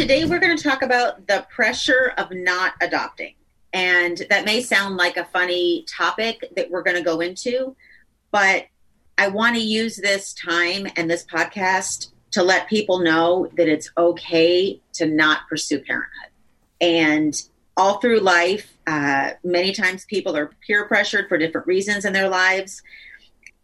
Today, we're going to talk about the pressure of not adopting. And that may sound like a funny topic that we're going to go into, but I want to use this time and this podcast to let people know that it's okay to not pursue parenthood. And all through life, uh, many times people are peer pressured for different reasons in their lives.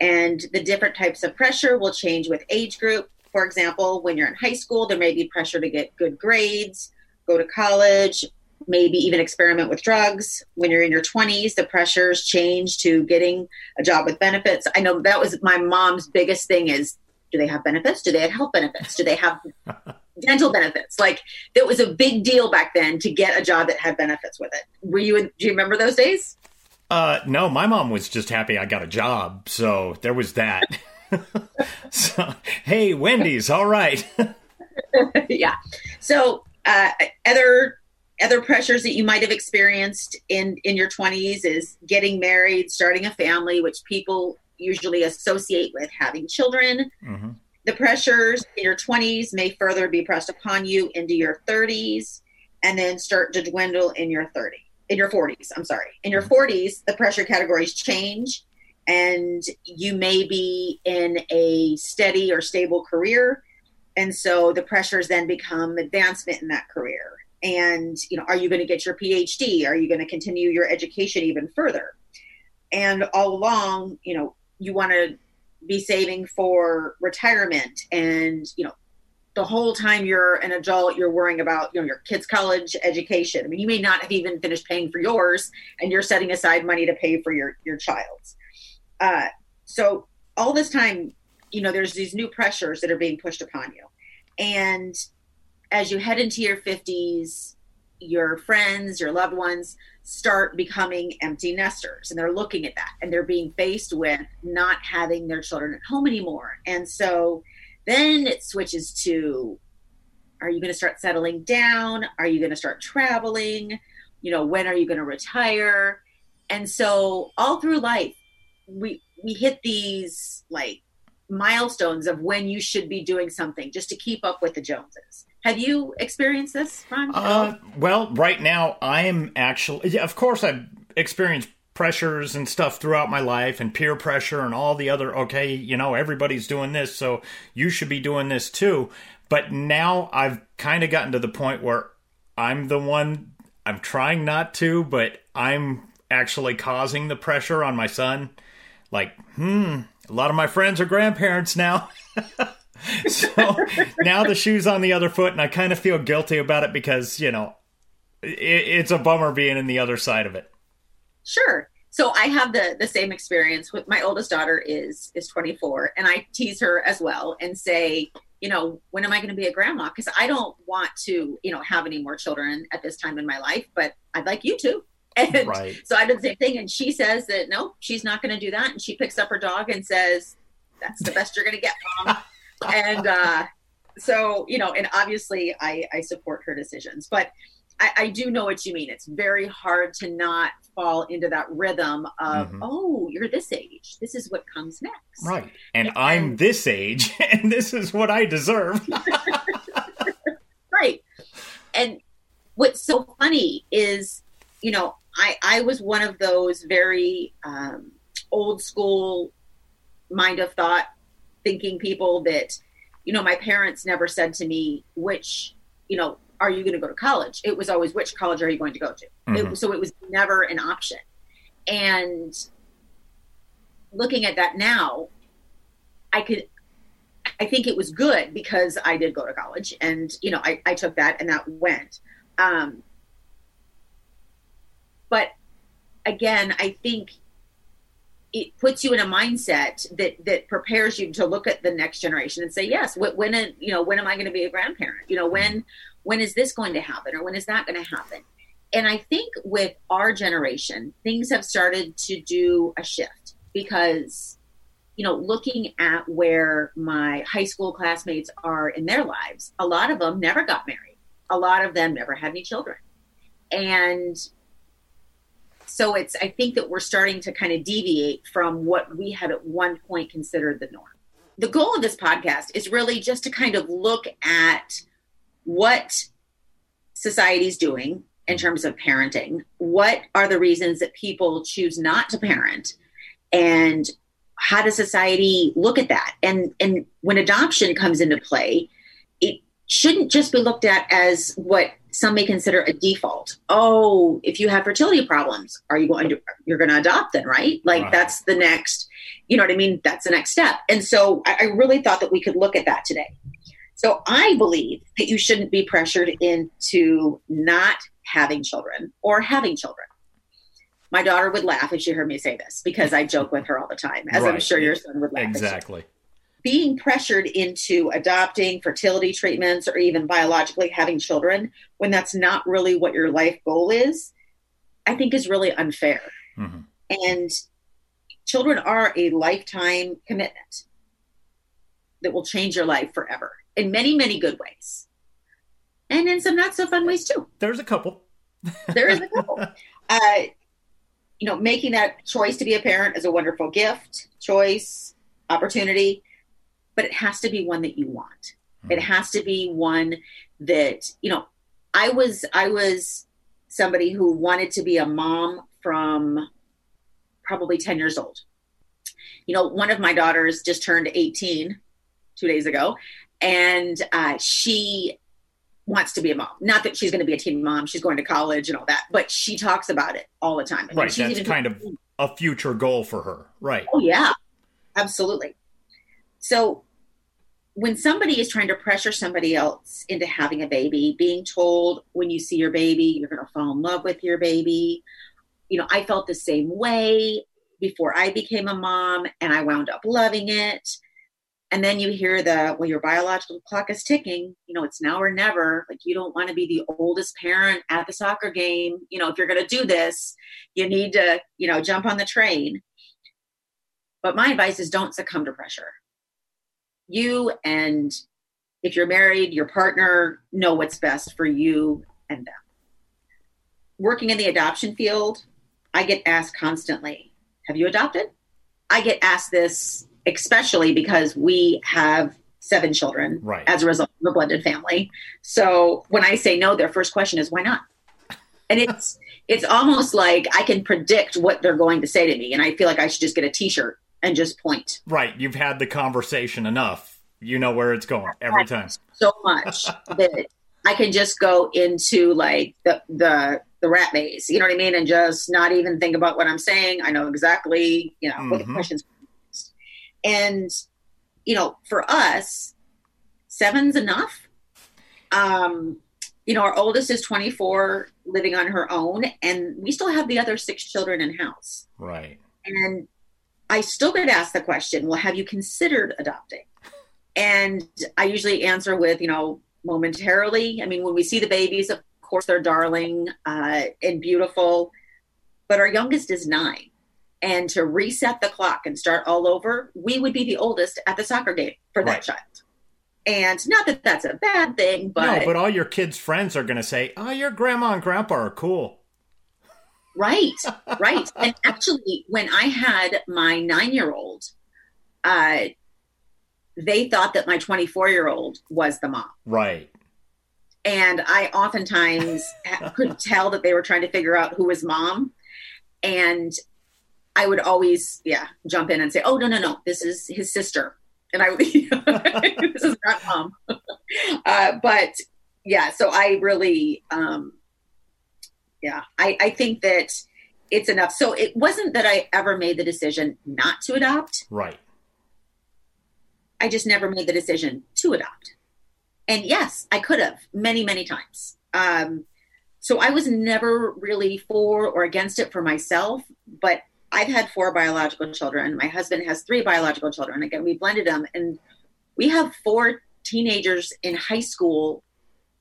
And the different types of pressure will change with age group, for example, when you're in high school, there may be pressure to get good grades, go to college, maybe even experiment with drugs. When you're in your 20s, the pressures change to getting a job with benefits. I know that was my mom's biggest thing is do they have benefits? Do they have health benefits? Do they have dental benefits? Like that was a big deal back then to get a job that had benefits with it. Were you do you remember those days? Uh no, my mom was just happy I got a job. So there was that. so, hey, Wendy's, all right. yeah. So, uh, other other pressures that you might have experienced in in your 20s is getting married, starting a family, which people usually associate with having children. Mm-hmm. The pressures in your 20s may further be pressed upon you into your 30s and then start to dwindle in your 30 in your 40s, I'm sorry. In your 40s, mm-hmm. the pressure categories change and you may be in a steady or stable career. And so the pressures then become advancement in that career. And you know are you going to get your phd are you going to continue your education even further? And all along you know you want to be saving for retirement and you know the whole time you're an adult you're worrying about you know your kids college education. I mean you may not have even finished paying for yours and you're setting aside money to pay for your your child's uh, so all this time, you know, there's these new pressures that are being pushed upon you. And as you head into your 50s, your friends, your loved ones start becoming empty nesters and they're looking at that and they're being faced with not having their children at home anymore. And so then it switches to are you going to start settling down? Are you going to start traveling? You know, when are you going to retire? And so all through life, we we hit these like milestones of when you should be doing something just to keep up with the Joneses. Have you experienced this, Ron? Uh, well, right now I am actually, of course, I've experienced pressures and stuff throughout my life and peer pressure and all the other, okay, you know, everybody's doing this, so you should be doing this too. But now I've kind of gotten to the point where I'm the one, I'm trying not to, but I'm actually causing the pressure on my son like, hmm, a lot of my friends are grandparents now. so now the shoe's on the other foot, and I kind of feel guilty about it because, you know, it, it's a bummer being in the other side of it. Sure. So I have the the same experience with my oldest daughter is is 24 and I tease her as well and say, you know, when am I going to be a grandma? Because I don't want to, you know, have any more children at this time in my life, but I'd like you to. And right. so I did the same thing. And she says that no, she's not going to do that. And she picks up her dog and says, that's the best you're going to get, mom. and uh, so, you know, and obviously I, I support her decisions. But I, I, do know what you mean. It's very hard to not fall into that rhythm of, mm-hmm. oh, you're this age. This is what comes next. Right. And, and I'm this age, and this is what I deserve. right. And what's so funny is, you know, I, I was one of those very um, old school mind of thought thinking people that, you know, my parents never said to me, which, you know, are you going to go to college? It was always which college are you going to go to? Mm-hmm. It, so it was never an option. And looking at that now, I could, I think it was good because I did go to college and, you know, I, I took that and that went. Um, but again, I think it puts you in a mindset that that prepares you to look at the next generation and say yes when you know when am i going to be a grandparent you know when when is this going to happen or when is that going to happen? And I think with our generation, things have started to do a shift because, you know, looking at where my high school classmates are in their lives, a lot of them never got married. A lot of them never had any children. And so it's, I think that we're starting to kind of deviate from what we had at one point considered the norm. The goal of this podcast is really just to kind of look at what society's doing in terms of parenting. What are the reasons that people choose not to parent? And how does society look at that? And and when adoption comes into play, shouldn't just be looked at as what some may consider a default. Oh, if you have fertility problems, are you going to you're going to adopt then, right? Like wow. that's the next, you know what I mean? That's the next step. And so I, I really thought that we could look at that today. So I believe that you shouldn't be pressured into not having children or having children. My daughter would laugh if she heard me say this because I joke with her all the time, as right. I'm sure your son would laugh. Exactly. Being pressured into adopting fertility treatments or even biologically having children when that's not really what your life goal is, I think is really unfair. Mm-hmm. And children are a lifetime commitment that will change your life forever in many, many good ways. And in some not so fun ways too. There's a couple. there is a couple. Uh, you know, making that choice to be a parent is a wonderful gift, choice, opportunity, but it has to be one that you want. Mm-hmm. It has to be one that, you know, I was I was somebody who wanted to be a mom from probably 10 years old. You know, one of my daughters just turned 18 two days ago, and uh, she wants to be a mom. Not that she's going to be a teen mom; she's going to college and all that, but she talks about it all the time. right, that's kind of a future goal for her. Right. Oh yeah, absolutely. So when somebody is trying to pressure somebody else into having a baby, being told when you see your baby, you're going to fall in love with your baby. You know, I felt the same way before I became a mom, and I wound up loving it. And then you hear the well your biological clock is ticking. You know it's now or never. Like you don't want to be the oldest parent at the soccer game. You know if you're going to do this you need to you know jump on the train. But my advice is don't succumb to pressure you and if you're married your partner know what's best for you and them working in the adoption field i get asked constantly have you adopted i get asked this especially because we have seven children right. as a result of a blended family. So when I say no, their first question is why not? And it's it's almost like I can predict what they're going to say to me, and I feel like I should just get a T-shirt and just point. Right, you've had the conversation enough. You know where it's going every time. So much that I can just go into like the the the rat maze. You know what I mean? And just not even think about what I'm saying. I know exactly, you know, mm-hmm. what the mm-hmm. questions and, you know, for us, seven's enough. Um, you know, our oldest is 24, living on her own, and we still have the other six children in house. Right. And I still get asked the question, well, have you considered adopting? And I usually answer with, you know, momentarily. I mean, when we see the babies, of course, they're darling uh, and beautiful, but our youngest is nine and to reset the clock and start all over, we would be the oldest at the soccer game for that right. child. And not that that's a bad thing, but no, but all your kids' friends are going to say, "Oh, your grandma and grandpa are cool." Right, right. and actually, when I had my nine-year-old, uh, they thought that my 24-year-old was the mom. Right. And I oftentimes could tell that they were trying to figure out who was mom, and I would always, yeah, jump in and say, "Oh no, no, no, this is his sister," and I would, this is not mom. uh, but yeah, so I really, um, yeah, I, I think that it's enough. So it wasn't that I ever made the decision not to adopt. Right. I just never made the decision to adopt. And yes, I could have many, many times. Um, so I was never really for or against it for myself, but I've had four biological children. My husband has three biological children. Again, we blended them, and we have four teenagers in high school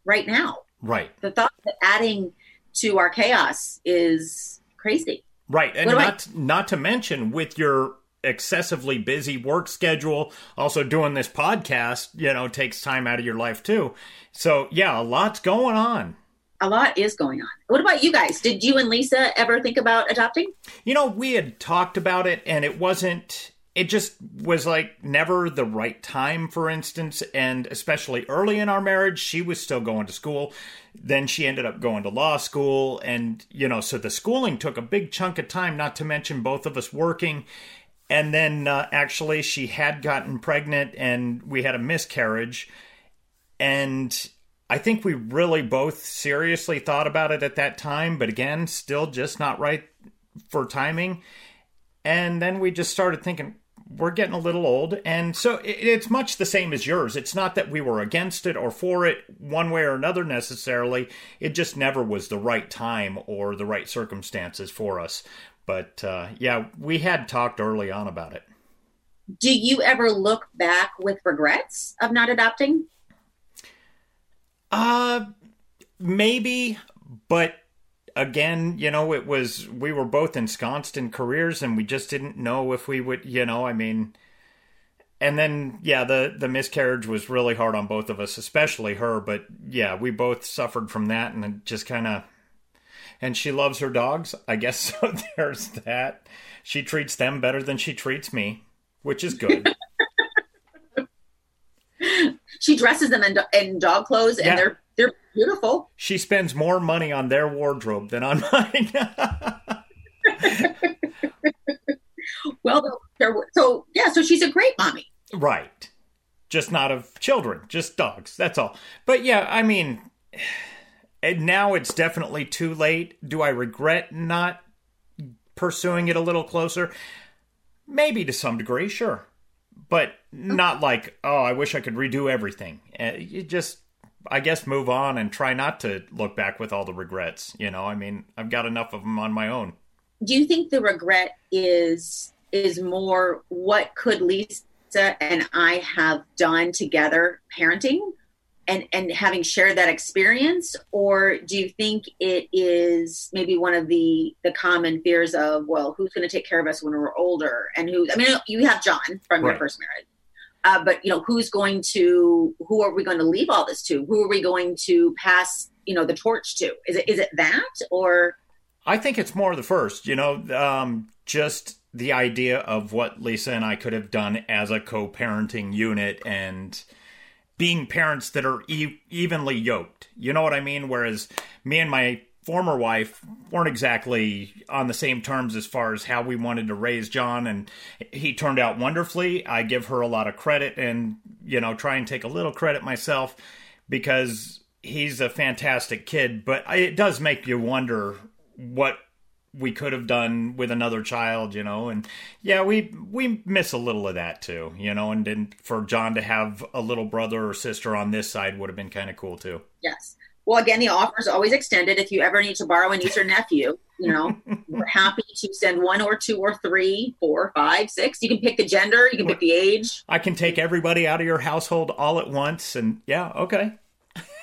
right now. Right. The thought that adding to our chaos is crazy. Right, and not I- not to mention with your excessively busy work schedule, also doing this podcast, you know, takes time out of your life too. So yeah, a lot's going on a lot is going on. What about you guys? Did you and Lisa ever think about adopting? You know, we had talked about it and it wasn't it just was like never the right time for instance and especially early in our marriage she was still going to school. Then she ended up going to law school and you know so the schooling took a big chunk of time not to mention both of us working. And then uh, actually she had gotten pregnant and we had a miscarriage. And I think we really both seriously thought about it at that time, but again, still just not right for timing. And then we just started thinking, we're getting a little old. And so it's much the same as yours. It's not that we were against it or for it one way or another necessarily. It just never was the right time or the right circumstances for us. But uh, yeah, we had talked early on about it. Do you ever look back with regrets of not adopting? Uh, maybe, but again, you know, it was we were both ensconced in careers, and we just didn't know if we would, you know, I mean. And then, yeah, the the miscarriage was really hard on both of us, especially her. But yeah, we both suffered from that, and it just kind of. And she loves her dogs, I guess. So there's that. She treats them better than she treats me, which is good. she dresses them in, in dog clothes, and yeah. they're they're beautiful. She spends more money on their wardrobe than on mine. well, so yeah, so she's a great mommy, right? Just not of children, just dogs. That's all. But yeah, I mean, and now it's definitely too late. Do I regret not pursuing it a little closer? Maybe to some degree, sure but not like oh i wish i could redo everything uh, you just i guess move on and try not to look back with all the regrets you know? I mean i've got enough of them on my own. Do you think the regret is is more what could lisa and i have done together parenting and and having shared that experience? Or do you think it is maybe one of the the common fears of well who's going to take care of us when we're older? And who i mean you have john from right. your first marriage uh, but you know who's going to who are we going to leave all this to who are we going to pass you know the torch to is it is it that or i think it's more the first you know um, just the idea of what lisa and i could have done as a co-parenting unit and being parents that are e- evenly yoked. You know what I mean? Whereas me and my former wife weren't exactly on the same terms as far as how we wanted to raise John and he turned out wonderfully. I give her a lot of credit and you know try and take a little credit myself because he's a fantastic kid, but it does make you wonder what we could have done with another child, you know, and yeah, we we miss a little of that too, you know, and then for John to have a little brother or sister on this side would have been kind of cool too. Yes. Well, again, the offer is always extended. If you ever need to borrow a niece or nephew, you know, we're happy to send one or two or three, four, five, six. You can pick the gender, you can pick the age. I can take everybody out of your household all at once, and yeah, okay.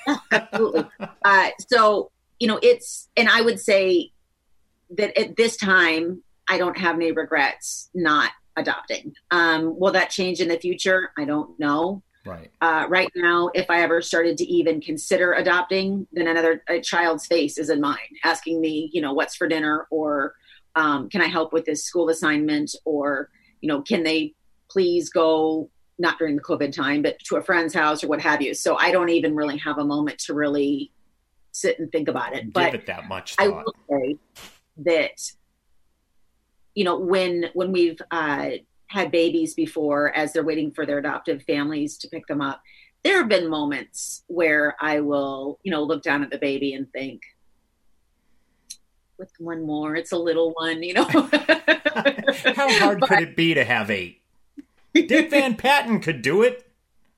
absolutely. Uh, so you know, it's and I would say that at this time, I don't have any regrets not adopting. Um, will that change in the future? I don't know. Right. Uh, right now, if I ever started to even consider adopting, then another child's face is in mine, asking me, you know, what's for dinner, or um, can I help with this school assignment, or you know, can they please go not during the COVID time, but to a friend's house or what have you. So I don't even really have a moment to really sit and think about it. Give but it that much I will say that you know when when we've uh, had babies before, as they're waiting for their adoptive families to pick them up, there have been moments where I will you know look down at the baby and think. With one more, it's a little one, you know. How hard could it be to have eight? Dick Van Patten could do it.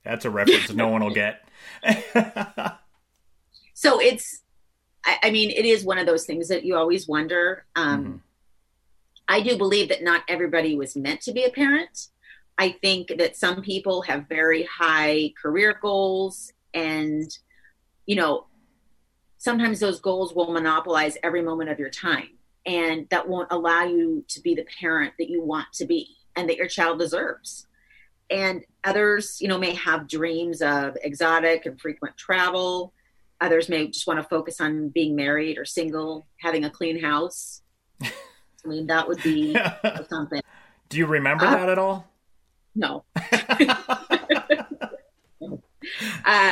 That's a reference no one will get. so it's I, I, mean it is one of those things that you always wonder um, mm-hmm. I do believe that not everybody was meant to be a parent. I think that some people have very high career goals and you know sometimes those goals will monopolize every moment of your time and that won't allow you to be the parent that you want to be and that your child deserves. And others you know may have dreams of exotic and frequent travel. Others may just want to focus on being married or single having a clean house i mean that would be something do you remember uh, that at all no uh,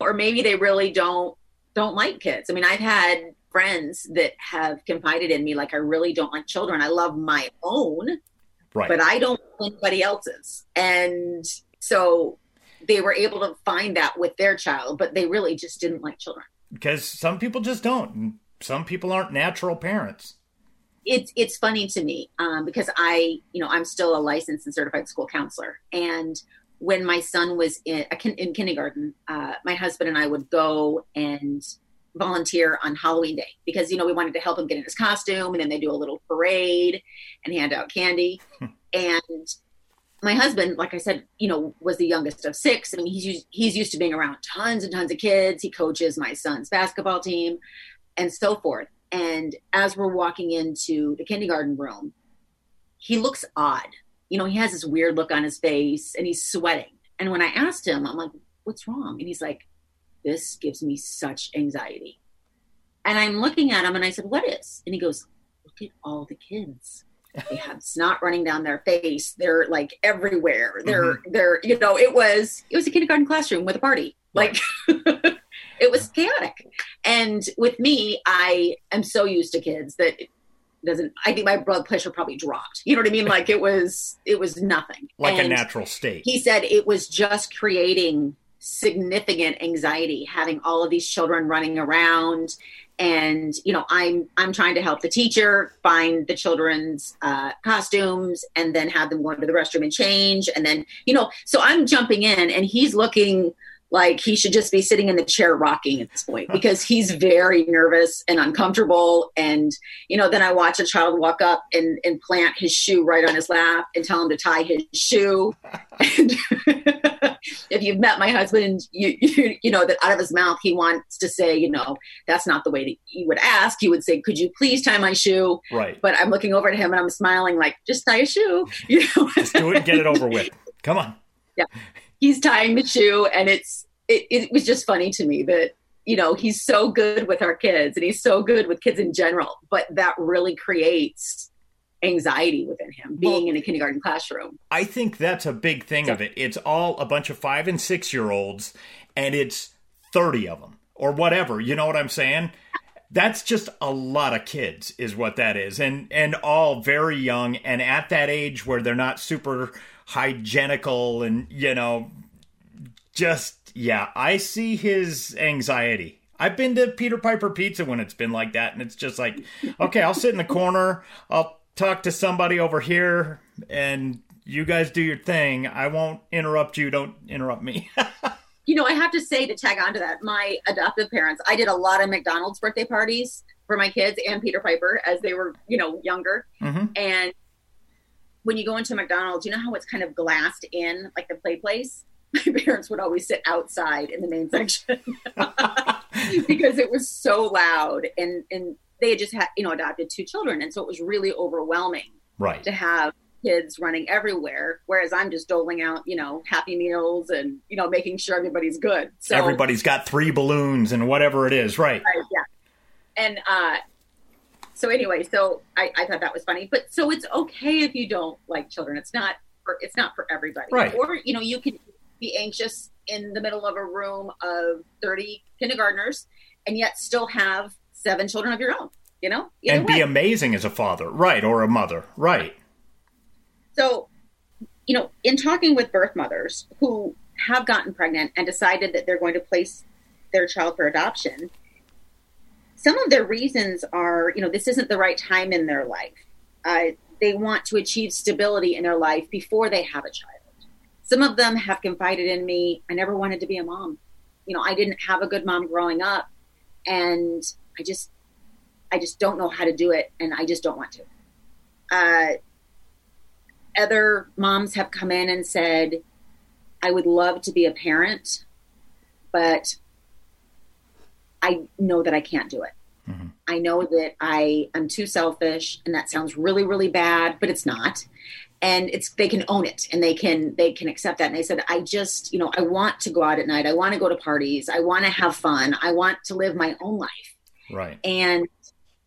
or maybe they really don't don't like kids i mean i've had friends that have confided in me like i really don't like children i love my own right. but I don't anybody else's. And so they were able to find that with their child, but they really just didn't like children. Because some people just don't. Some people aren't natural parents. It's it's funny to me um, because I, you know, I'm still a licensed and certified school counselor, and when my son was in, in kindergarten, uh, my husband and I would go and volunteer on Halloween day because you know we wanted to help him get in his costume and then they do a little parade and hand out candy. And my husband like I said you know was the youngest of six. I mean he's used, he's used to being around tons and tons of kids. He coaches my son's basketball team and so forth and as we're walking into the kindergarten room he looks odd you know he has this weird look on his face and he's sweating and when I asked him I'm like what's wrong and he's like this gives me such anxiety. And I'm looking at him and I said, What is? And he goes, Look at all the kids. They have snot running down their face. They're like everywhere. They're mm-hmm. they're you know, it was it was a kindergarten classroom with a party. Like it was chaotic. And with me, I am so used to kids that doesn't I think my blood pressure probably dropped. You know what I mean? Like it was it was nothing. Like and a natural state. He said it was just creating significant anxiety having all of these children running around and you know i'm i'm trying to help the teacher find the children's uh, costumes and then have them go into the restroom and change and then you know so i'm jumping in and he's looking like he should just be sitting in the chair rocking at this point because he's very nervous and uncomfortable. And you know then i watch a child walk up and, and plant his shoe right on his lap and tell him to tie his shoe. And if you've met my husband you, you you know that out of his mouth he wants to say you know that's not the way that you would ask. He would say could you please tie my shoe? Right. But i'm looking over at him and i'm smiling like just tie a shoe. You know? Just do it and get it over with. Come on. Yeah he's tying the shoe and it's it, it was just funny to me that you know he's so good with our kids and he's so good with kids in general but that really creates anxiety within him being well, in a kindergarten classroom. I think that's a big thing of it. It's all a bunch of five and six year olds and it's 30 of them or whatever you know what i'm saying? That's just a lot of kids is what that is and and all very young and at that age where they're not super hygienical and you know just yeah i see his anxiety. I've been to peter piper pizza when it's been like that and it's just like okay i'll sit in the corner i'll talk to somebody over here and you guys do your thing. I won't interrupt you. Don't interrupt me. You know i have to say to tag on to that my adoptive parents i did a lot of mcdonald's birthday parties for my kids and peter piper as they were you know younger. Mm-hmm. and when you go into McDonald's, you know how it's kind of glassed in, like the play place? My parents would always sit outside in the main section because it was so loud and, and they had just had, you know, adopted two children. And so it was really overwhelming right. to have kids running everywhere, whereas I'm just doling out, you know, happy meals and you know making sure everybody's good. So everybody's got three balloons and whatever it is, right? right yeah. And uh, so anyway, so I, I thought that was funny. But so it's okay if you don't like children. It's not for it's not for everybody. Right. Or you know you can be anxious in the middle of a room of 30 kindergartners and yet still have seven children of your own. You know, Either and way. be amazing as a father, right, or a mother, right. So, you know, in talking with birth mothers who have gotten pregnant and decided that they're going to place their child for adoption, some of their reasons are, you know, this isn't the right time in their life. Uh, they want to achieve stability in their life before they have a child. Some of them have confided in me, I never wanted to be a mom. You know, I didn't have a good mom growing up, and I just, I just don't know how to do it, and I just don't want to. Uh, other moms have come in and said, I would love to be a parent, but I know that I can't do it. Mm-hmm. I know that I am too selfish, and that sounds really, really bad, but it's not. And it's they can own it and they can they can accept that. And they said, I just, you know, I want to go out at night. I want to go to parties. I want to have fun. I want to live my own life. Right. And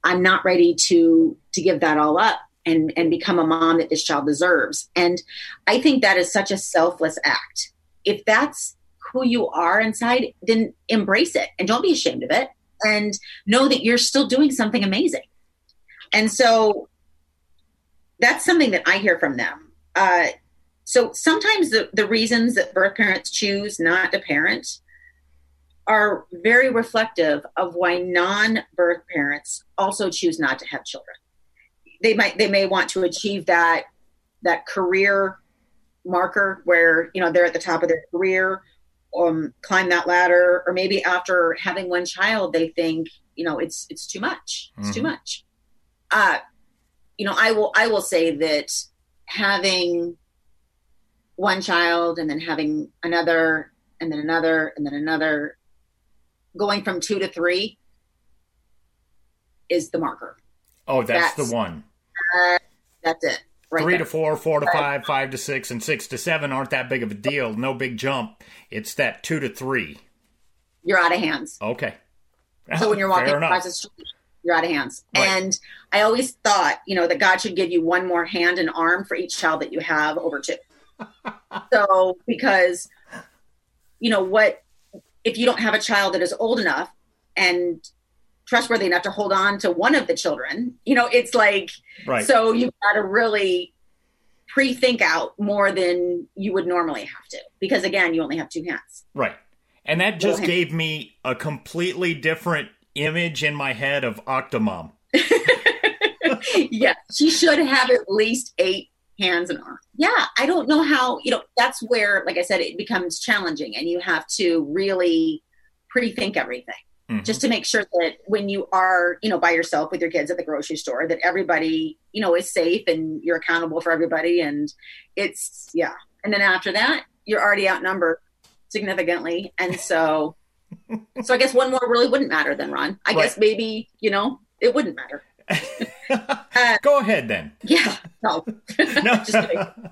I'm not ready to to give that all up and and become a mom that this child deserves. And I think that is such a selfless act. If that's who you are inside, then embrace it and don't be ashamed of it and know that you're still doing something amazing. And so that's something that I hear from them. Uh, so sometimes the, the reasons that birth parents choose not to parent are very reflective of why non-birth parents also choose not to have children. They might they may want to achieve that that career marker where you know they're at the top of their career um, climb that ladder, or maybe after having one child, they think, you know, it's it's too much. It's mm-hmm. too much. Uh, you know, I will I will say that having one child and then having another and then another and then another, going from two to three is the marker. Oh, that's, that's the one. Uh, that's it. Right Three there. to four, four to five, five to six, and six to seven aren't that big of a deal. No big jump. It's that two to three. You're out of hands. Okay. So when you're walking across the street, you're out of hands. Right. And I always thought, you know, that God should give you one more hand and arm for each child that you have over two. so because, you know, what if you don't have a child that is old enough and trustworthy enough to hold on to one of the children. You know, it's like, right. so you've got to really pre think out more than you would normally have to because, again, you only have two hands. Right. And that just gave me a completely different image in my head of Octomom. yeah, she should have at least eight hands and arms. Yeah, I don't know how, you know, that's where, like I said, it becomes challenging and you have to really pre think everything mm-hmm. just to make sure that when you are, you know, by yourself with your kids at the grocery store, that everybody, you know, is safe and you're accountable for everybody. And it's, yeah. And then after that, you're already outnumbered significantly. And so, so I guess one more really wouldn't matter then, Ron. I right. guess maybe, you know, it wouldn't matter. uh, Go ahead then. Yeah. No. no. Just kidding. All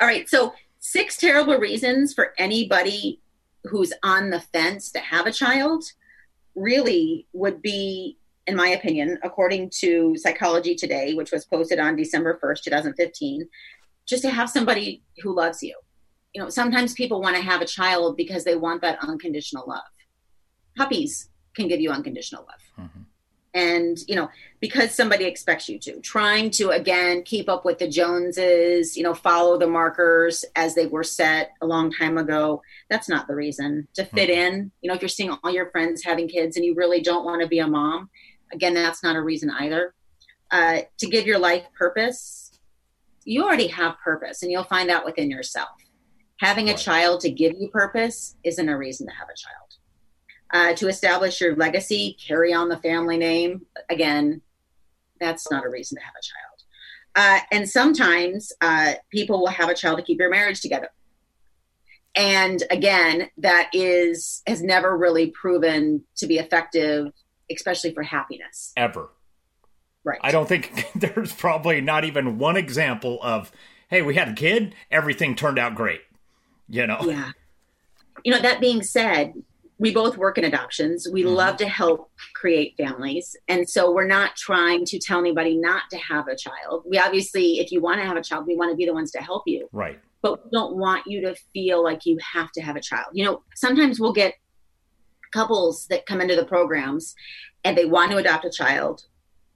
right. So, six terrible reasons for anybody who's on the fence to have a child really would be, in my opinion, according to Psychology Today, which was posted on December 1st, 2015, just to have somebody who loves you. You know, sometimes people want to have a child because they want that unconditional love. Puppies can give you unconditional love. Mm-hmm and you know because somebody expects you to. Trying to again keep up with the joneses you know follow the markers as they were set a long time ago that's not the reason to fit mm-hmm. in. You know if you're seeing all your friends having kids and you really don't want to be a mom again that's not a reason either. Uh, to give your life purpose you already have purpose and you'll find out within yourself. Having right. a child to give you purpose isn't a reason to have a child uh, to establish your legacy, carry on the family name. Again, that's not a reason to have a child. Uh, and sometimes uh, people will have a child to keep your marriage together. And again, that is has never really proven to be effective, especially for happiness. Ever. Right. I don't think there's probably not even one example of, hey, we had a kid, everything turned out great. You know? Yeah. You know, that being said, we both work in adoptions. We mm-hmm. love to help create families. And so we're not trying to tell anybody not to have a child. We obviously, if you want to have a child, we want to be the ones to help you. Right. But we don't want you to feel like you have to have a child. You know, sometimes we'll get couples that come into the programs and they want to adopt a child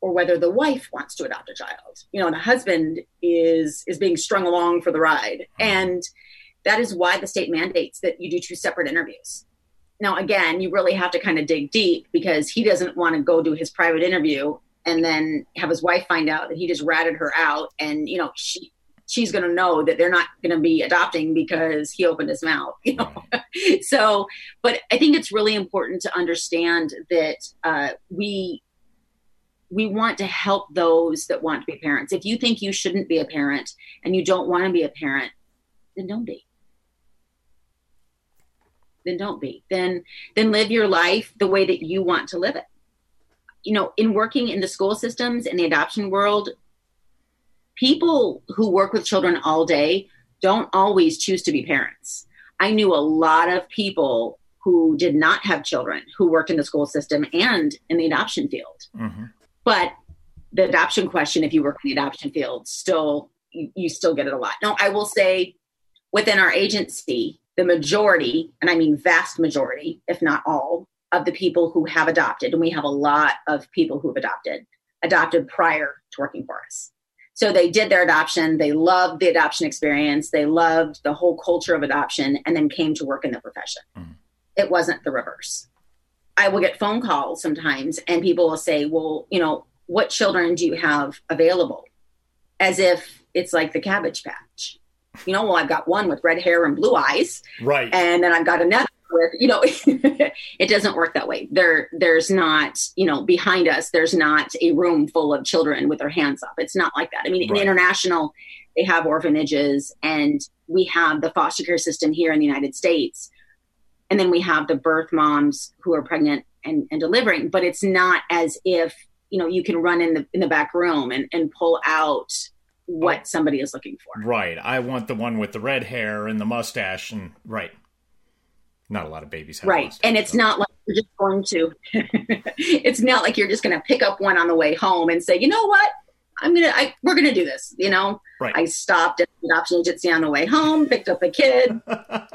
or whether the wife wants to adopt a child you know and the husband is is being strung along for the ride and that is why the state mandates that you do two separate interviews now again you really have to kind of dig deep because he doesn't want to go do his private interview and then have his wife find out that he just ratted her out. And you know she she's going to know that they're not going to be adopting because he opened his mouth you know. So but i think it's really important to understand that uh, we we want to help those that want to be parents. If you think you shouldn't be a parent and you don't want to be a parent then don't be then don't be then then live your life the way that you want to live it you know in working in the school systems in the adoption world people who work with children all day don't always choose to be parents. I knew a lot of people who did not have children who worked in the school system and in the adoption field. Mm-hmm. But the adoption question, if you work in the adoption field, still you, you still get it a lot. No, I will say within our agency, the majority, and I mean vast majority, if not all, of the people who have adopted, and we have a lot of people who have adopted, adopted prior to working for us. So they did their adoption. They loved the adoption experience. They loved the whole culture of adoption and then came to work in the profession. Mm. It wasn't the reverse. I will get phone calls sometimes and people will say, well, you know, what children do you have available? As if it's like the cabbage patch. You know, well, I've got one with red hair and blue eyes. Right. And then I've got another with you know it doesn't work that way there there's not you know behind us there's not a room full of children with their hands up it's not like that i mean right. in international they have orphanages and we have the foster care system here in the united states and then we have the birth moms who are pregnant and, and delivering but it's not as if you know you can run in the in the back room and, and pull out what oh. somebody is looking for. Right. I want the one with the red hair and the mustache and right. Not a lot of babies have right. and it's not like you're just going to it's not like you're just going to pick up one on the way home and say you know what? I'm gonna I, we're gonna do this you know? Right. i stopped at the adoption agency on the way home picked up a kid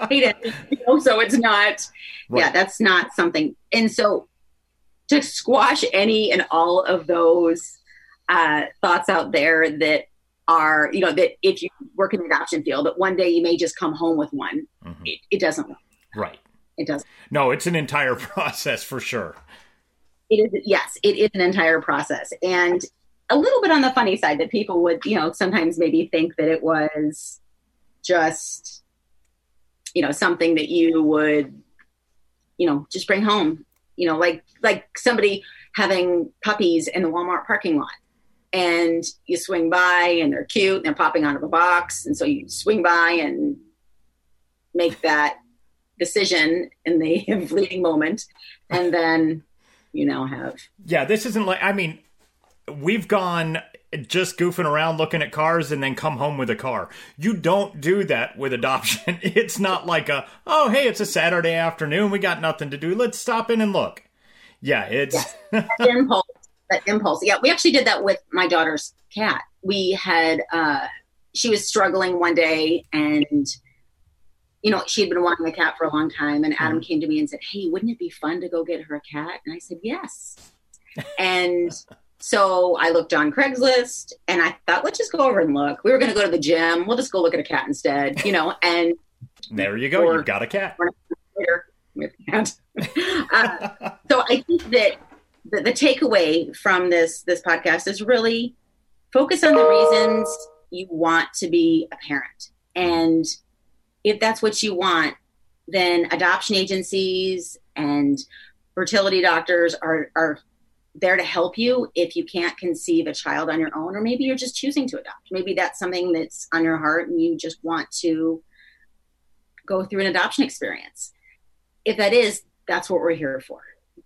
hate it you know, so it's not right. yeah that's not something. And so to squash any and all of those uh, thoughts out there that are you know that if you work in the adoption field that one day you may just come home with one mm-hmm. it, it doesn't work right it doesn't No, it's an entire process for sure. It is. Yes, it is an entire process, and a little bit on the funny side that people would, you know, sometimes maybe think that it was just, you know, something that you would, you know, just bring home. You know, like like somebody having puppies in the Walmart parking lot and you swing by and they're cute and they're popping out of a box. And so you swing by and make that decision in the fleeting moment. And then you now have yeah this isn't like i mean we've gone just goofing around looking at cars and then come home with a car. You don't do that with adoption. It's not like a oh hey it's a saturday afternoon. We got nothing to do. Let's stop in and look. Yeah it's yes. impulse that impulse yeah we actually did that with my daughter's cat we had uh she was struggling one day and you know, she had been wanting a cat for a long time. And Adam mm. came to me and said, Hey, wouldn't it be fun to go get her a cat? And I said, Yes. and so I looked on Craigslist and I thought, let's just go over and look. We were going to go to the gym. We'll just go look at a cat instead, you know, and there you go. Or, You've got a cat. Cat. uh, so I think that the takeaway from this, this podcast is really focus on the reasons you want to be a parent and if that's what you want, then adoption agencies and fertility doctors are, are there to help you if you can't conceive a child on your own, or maybe you're just choosing to adopt. Maybe that's something that's on your heart and you just want to go through an adoption experience. If that is, that's what we're here for.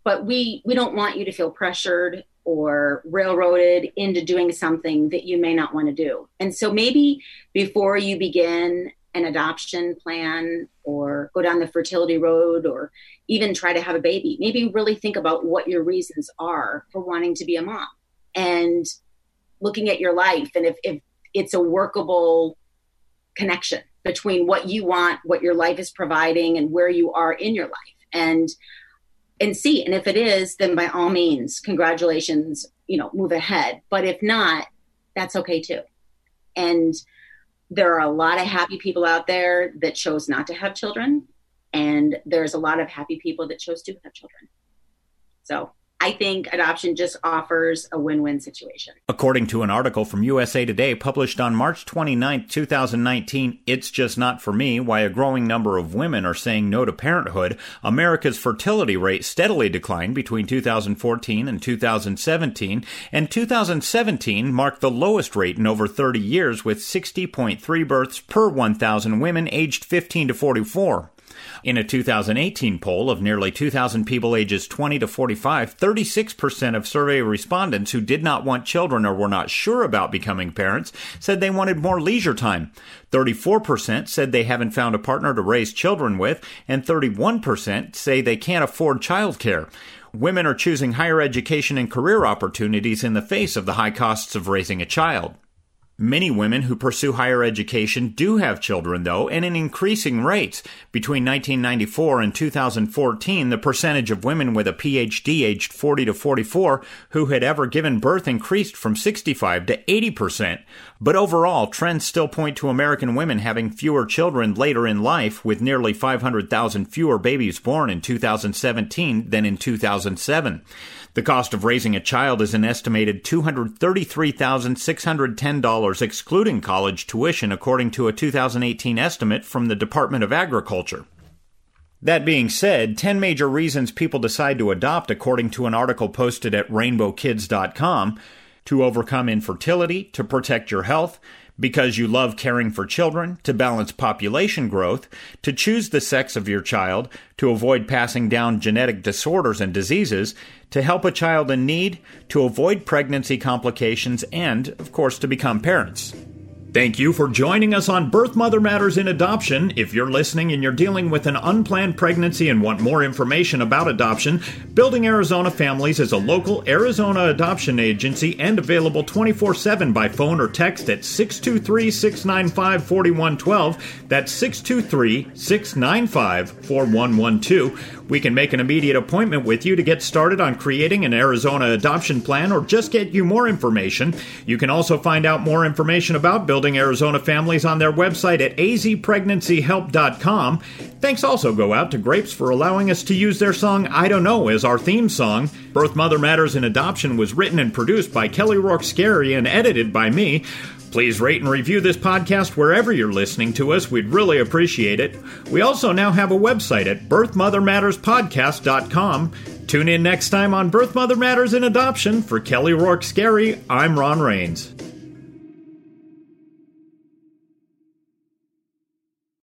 But we we don't want you to feel pressured or railroaded into doing something that you may not want to do. And so maybe before you begin an adoption plan or go down the fertility road or even try to have a baby, maybe really think about what your reasons are for wanting to be a mom and looking at your life and if, if it's a workable connection between what you want, what your life is providing, and where you are in your life. And and see. And if it is, then by all means, congratulations, you know, move ahead. But if not, that's okay too. And there are a lot of happy people out there that chose not to have children. And there's a lot of happy people that chose to have children. So I think adoption just offers a win win situation. According to an article from USA Today published on March 29, 2019, It's Just Not For Me Why a Growing Number of Women Are Saying No to Parenthood, America's fertility rate steadily declined between 2014 and 2017, and 2017 marked the lowest rate in over 30 years with 60.3 births per 1,000 women aged 15 to 44. In a 2018 poll of nearly 2,000 people ages 20 to 45, 36% of survey respondents who did not want children or were not sure about becoming parents said they wanted more leisure time. 34% said they haven't found a partner to raise children with, and 31% say they can't afford childcare. Women are choosing higher education and career opportunities in the face of the high costs of raising a child. Many women who pursue higher education do have children, though, and in increasing rates. Between 1994 and 2014, the percentage of women with a PhD aged 40 to 44 who had ever given birth increased from 65 to 80 percent. But overall, trends still point to American women having fewer children later in life, with nearly 500,000 fewer babies born in 2017 than in 2007. The cost of raising a child is an estimated $233,610 excluding college tuition according to a 2018 estimate from the Department of Agriculture. That being said, 10 major reasons people decide to adopt according to an article posted at rainbowkids.com to overcome infertility, to protect your health, because you love caring for children, to balance population growth, to choose the sex of your child, to avoid passing down genetic disorders and diseases, to help a child in need, to avoid pregnancy complications, and, of course, to become parents. Thank you for joining us on Birth Mother Matters in Adoption. If you're listening and you're dealing with an unplanned pregnancy and want more information about adoption, Building Arizona Families is a local Arizona adoption agency and available 24 7 by phone or text at 623 695 4112. That's 623 695 4112. We can make an immediate appointment with you to get started on creating an Arizona adoption plan or just get you more information. You can also find out more information about Building Arizona Families on their website at azpregnancyhelp.com. Thanks also go out to Grapes for allowing us to use their song I Don't Know as our theme song. Birth Mother Matters in Adoption was written and produced by Kelly Rourke Scarry and edited by me. Please rate and review this podcast wherever you're listening to us. We'd really appreciate it. We also now have a website at birthmothermatterspodcast.com. Tune in next time on Birth Mother Matters in Adoption. For Kelly Rourke Scarry, I'm Ron Rains.